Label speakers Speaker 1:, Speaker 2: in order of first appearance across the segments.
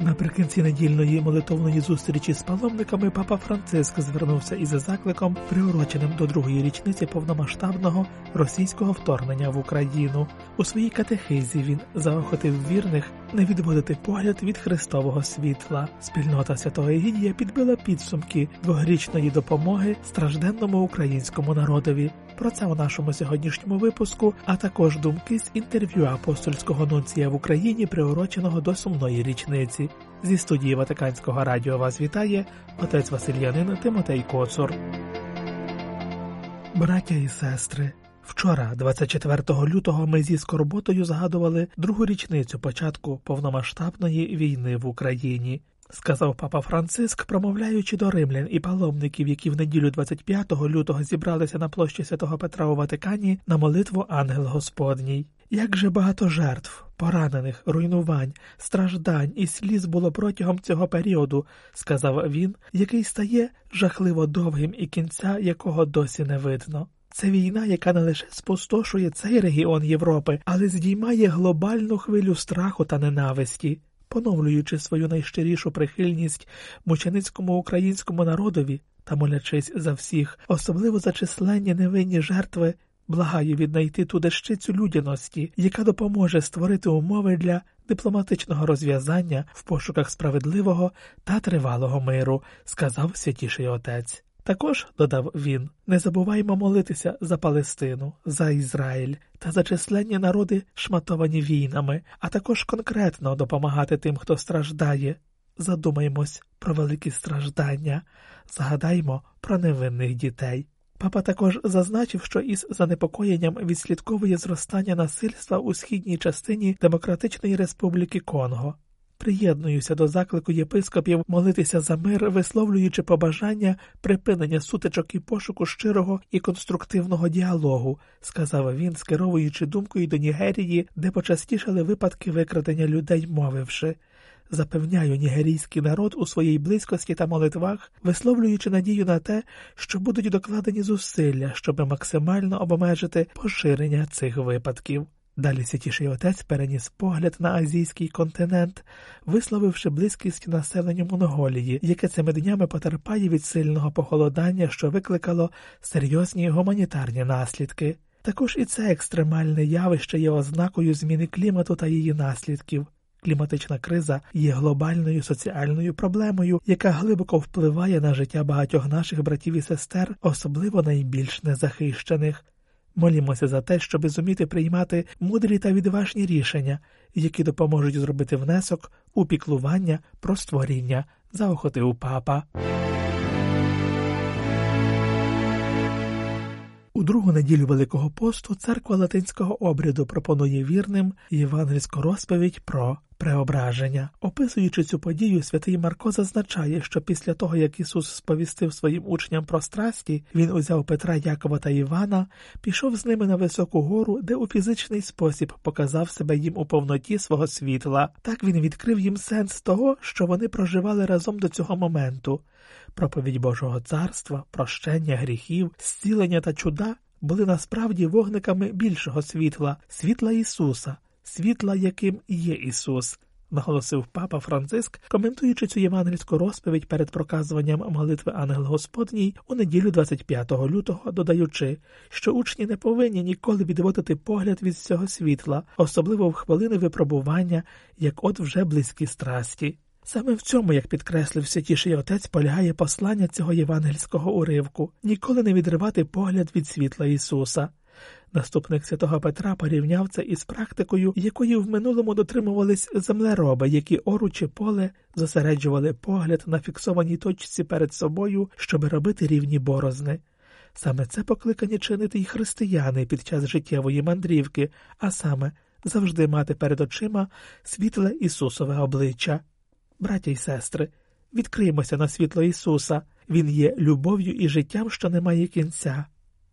Speaker 1: Наприкінці недільної молитовної зустрічі з паломниками папа Франциск звернувся із закликом, приуроченим до другої річниці повномасштабного російського вторгнення в Україну. У своїй катехизі він заохотив вірних не відводити погляд від Христового світла. Спільнота святого Егідія підбила підсумки двогрічної допомоги стражденному українському народові. Про це у нашому сьогоднішньому випуску, а також думки з інтерв'ю апостольського нунція в Україні, приуроченого до сумної річниці. Зі студії Ватиканського радіо вас вітає отець Васильянин Тимотей Коцур. Браття і сестри. Вчора, 24 лютого, ми зі скорботою згадували другу річницю початку повномасштабної війни в Україні. Сказав папа Франциск, промовляючи до римлян і паломників, які в неділю 25 лютого зібралися на площі святого Петра у Ватикані на молитву Ангел Господній. Як же багато жертв, поранених, руйнувань, страждань і сліз було протягом цього періоду, сказав він, який стає жахливо довгим і кінця якого досі не видно. Це війна, яка не лише спустошує цей регіон Європи, але здіймає глобальну хвилю страху та ненависті поновлюючи свою найщирішу прихильність мученицькому українському народові та молячись за всіх, особливо за численні невинні жертви, благає віднайти ту дещицю людяності, яка допоможе створити умови для дипломатичного розв'язання в пошуках справедливого та тривалого миру, сказав святіший отець. Також, додав він, не забуваймо молитися за Палестину, за Ізраїль та за численні народи, шматовані війнами, а також конкретно допомагати тим, хто страждає. Задумаймось про великі страждання, згадаймо про невинних дітей. Папа також зазначив, що із занепокоєнням відслідковує зростання насильства у східній частині Демократичної Республіки Конго. Приєднуюся до заклику єпископів молитися за мир, висловлюючи побажання припинення сутичок і пошуку щирого і конструктивного діалогу, сказав він, скеровуючи думкою до Нігерії, де почастішали випадки викрадення людей, мовивши. Запевняю нігерійський народ у своїй близькості та молитвах, висловлюючи надію на те, що будуть докладені зусилля, щоб максимально обмежити поширення цих випадків. Далі святіший отець переніс погляд на азійський континент, висловивши близькість населенню Монголії, яке цими днями потерпає від сильного похолодання, що викликало серйозні гуманітарні наслідки. Також і це екстремальне явище є ознакою зміни клімату та її наслідків. Кліматична криза є глобальною соціальною проблемою, яка глибоко впливає на життя багатьох наших братів і сестер, особливо найбільш незахищених. Молімося за те, щоб зуміти приймати мудрі та відважні рішення, які допоможуть зробити внесок у піклування про створіння, заохотив папа. У другу неділю Великого посту церква латинського обряду пропонує вірним євангельську розповідь про преображення. Описуючи цю подію, святий Марко зазначає, що після того, як Ісус сповістив своїм учням про страсті, він узяв Петра, Якова та Івана, пішов з ними на високу гору, де у фізичний спосіб показав себе їм у повноті свого світла. Так він відкрив їм сенс того, що вони проживали разом до цього моменту. Проповідь Божого царства, прощення гріхів, зцілення та чуда були насправді вогниками більшого світла, світла Ісуса, світла, яким є Ісус, наголосив папа Франциск, коментуючи цю євангельську розповідь перед проказуванням молитви Ангел Господній у неділю 25 лютого, додаючи, що учні не повинні ніколи відводити погляд від цього світла, особливо в хвилини випробування, як от вже близькі страсті. Саме в цьому, як підкреслив святіший отець, полягає послання цього євангельського уривку ніколи не відривати погляд від світла Ісуса. Наступник святого Петра порівняв це із практикою, якої в минулому дотримувались землероби, які оручи поле зосереджували погляд на фіксованій точці перед собою, щоб робити рівні борозни. Саме це покликані чинити й християни під час життєвої мандрівки, а саме завжди мати перед очима світле Ісусове обличчя. Браття й сестри, відкриємося на світло Ісуса, Він є любов'ю і життям, що не має кінця.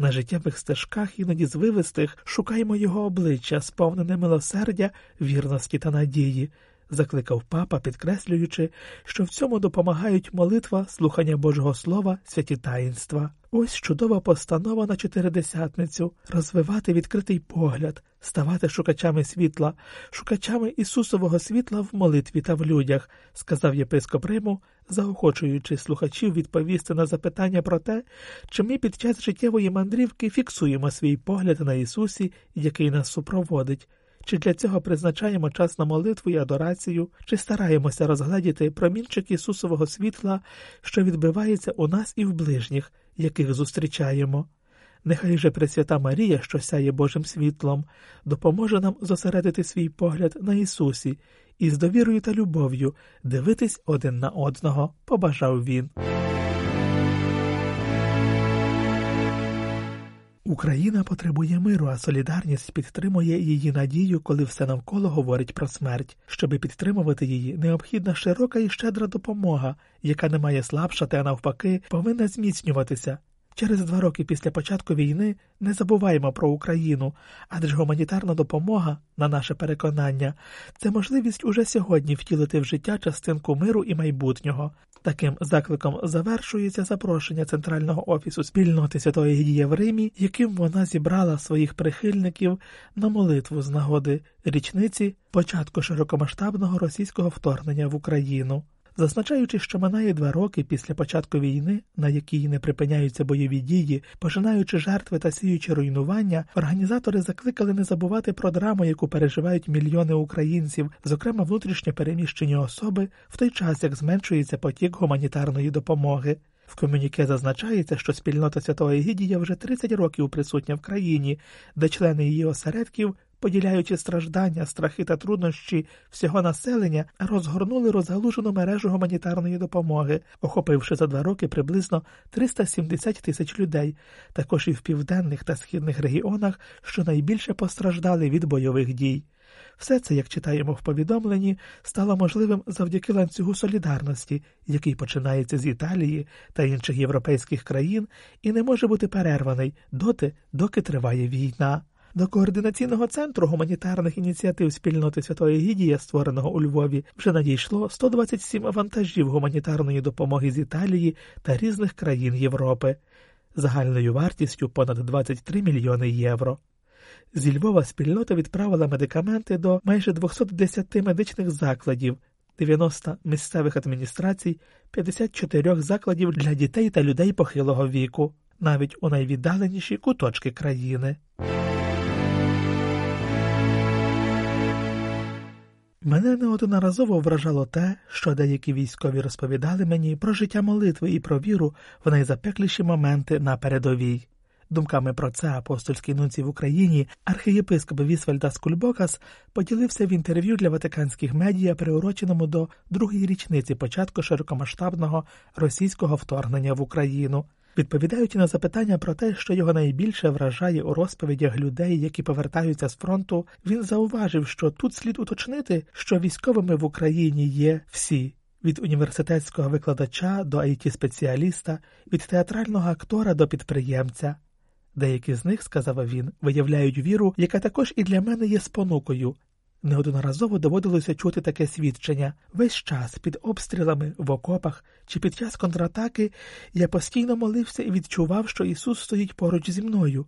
Speaker 1: На життєвих стежках, іноді звивистих, шукаймо його обличчя, сповнене милосердя, вірності та надії, закликав папа, підкреслюючи, що в цьому допомагають молитва, слухання Божого Слова, святі таїнства. Ось чудова постанова на чотиридесятницю розвивати відкритий погляд, ставати шукачами світла, шукачами Ісусового світла в молитві та в людях, сказав єпископ Риму, заохочуючи слухачів відповісти на запитання про те, чи ми під час життєвої мандрівки фіксуємо свій погляд на Ісусі, який нас супроводить. Чи для цього призначаємо час на молитву і адорацію, чи стараємося розгледіти промінчик Ісусового світла, що відбивається у нас і в ближніх, яких зустрічаємо? Нехай же Пресвята Марія, що сяє Божим світлом, допоможе нам зосередити свій погляд на Ісусі і з довірою та любов'ю дивитись один на одного, побажав він. Україна потребує миру, а солідарність підтримує її надію, коли все навколо говорить про смерть. Щоби підтримувати її, необхідна широка і щедра допомога, яка не має слабшати, а навпаки, повинна зміцнюватися. Через два роки після початку війни не забуваємо про Україну, адже гуманітарна допомога, на наше переконання, це можливість уже сьогодні втілити в життя частинку миру і майбутнього. Таким закликом завершується запрошення Центрального офісу спільноти Святої Гідія в Римі, яким вона зібрала своїх прихильників на молитву з нагоди річниці початку широкомасштабного російського вторгнення в Україну. Зазначаючи, що минає два роки після початку війни, на якій не припиняються бойові дії, пожинаючи жертви та сіючи руйнування, організатори закликали не забувати про драму, яку переживають мільйони українців, зокрема внутрішньо переміщені особи, в той час як зменшується потік гуманітарної допомоги. В комюніке зазначається, що спільнота Святої Гідія вже 30 років присутня в країні, де члени її осередків поділяючи страждання, страхи та труднощі всього населення, розгорнули розгалужену мережу гуманітарної допомоги, охопивши за два роки приблизно 370 тисяч людей, також і в південних та східних регіонах, що найбільше постраждали від бойових дій. Все це, як читаємо в повідомленні, стало можливим завдяки ланцюгу солідарності, який починається з Італії та інших європейських країн, і не може бути перерваний доти, доки триває війна. До координаційного центру гуманітарних ініціатив спільноти Святої Гідія, створеного у Львові, вже надійшло 127 вантажів гуманітарної допомоги з Італії та різних країн Європи, загальною вартістю понад 23 мільйони євро. Зі Львова спільнота відправила медикаменти до майже 210 медичних закладів, 90 місцевих адміністрацій, 54 закладів для дітей та людей похилого віку, навіть у найвіддаленіші куточки країни. Мене неодноразово вражало те, що деякі військові розповідали мені про життя молитви і про віру в найзапекліші моменти на передовій. Думками про це апостольський нунці в Україні архієпископ Вісвальда Скульбокас поділився в інтерв'ю для ватиканських медіа, приуроченому до другої річниці початку широкомасштабного російського вторгнення в Україну. Відповідаючи на запитання про те, що його найбільше вражає у розповідях людей, які повертаються з фронту, він зауважив, що тут слід уточнити, що військовими в Україні є всі. Від університетського викладача до it спеціаліста, від театрального актора до підприємця. Деякі з них, сказав він, виявляють віру, яка також і для мене є спонукою, Неодноразово доводилося чути таке свідчення весь час під обстрілами в окопах чи під час контратаки я постійно молився і відчував, що Ісус стоїть поруч зі мною.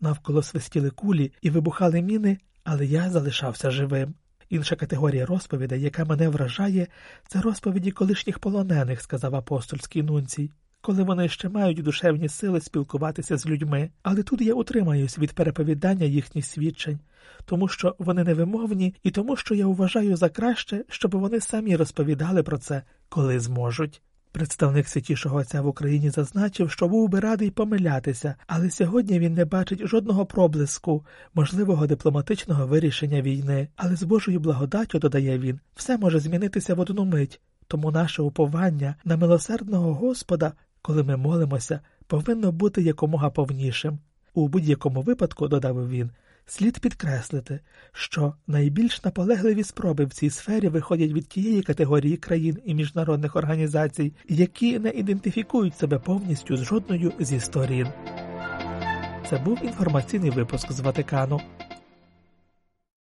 Speaker 1: Навколо свистіли кулі і вибухали міни, але я залишався живим. Інша категорія розповідей, яка мене вражає, це розповіді колишніх полонених, сказав апостольський нунцій коли вони ще мають душевні сили спілкуватися з людьми, але тут я утримаюсь від переповідання їхніх свідчень, тому що вони невимовні, і тому, що я вважаю за краще, щоб вони самі розповідали про це, коли зможуть. Представник святішого отця в Україні зазначив, що був би радий помилятися, але сьогодні він не бачить жодного проблиску, можливого дипломатичного вирішення війни. Але з Божою благодаттю, додає він, все може змінитися в одну мить, тому наше уповання на милосердного Господа коли ми молимося, повинно бути якомога повнішим. У будь-якому випадку, додав він, слід підкреслити, що найбільш наполегливі спроби в цій сфері виходять від тієї категорії країн і міжнародних організацій, які не ідентифікують себе повністю з жодною зі сторін. Це був інформаційний випуск з Ватикану.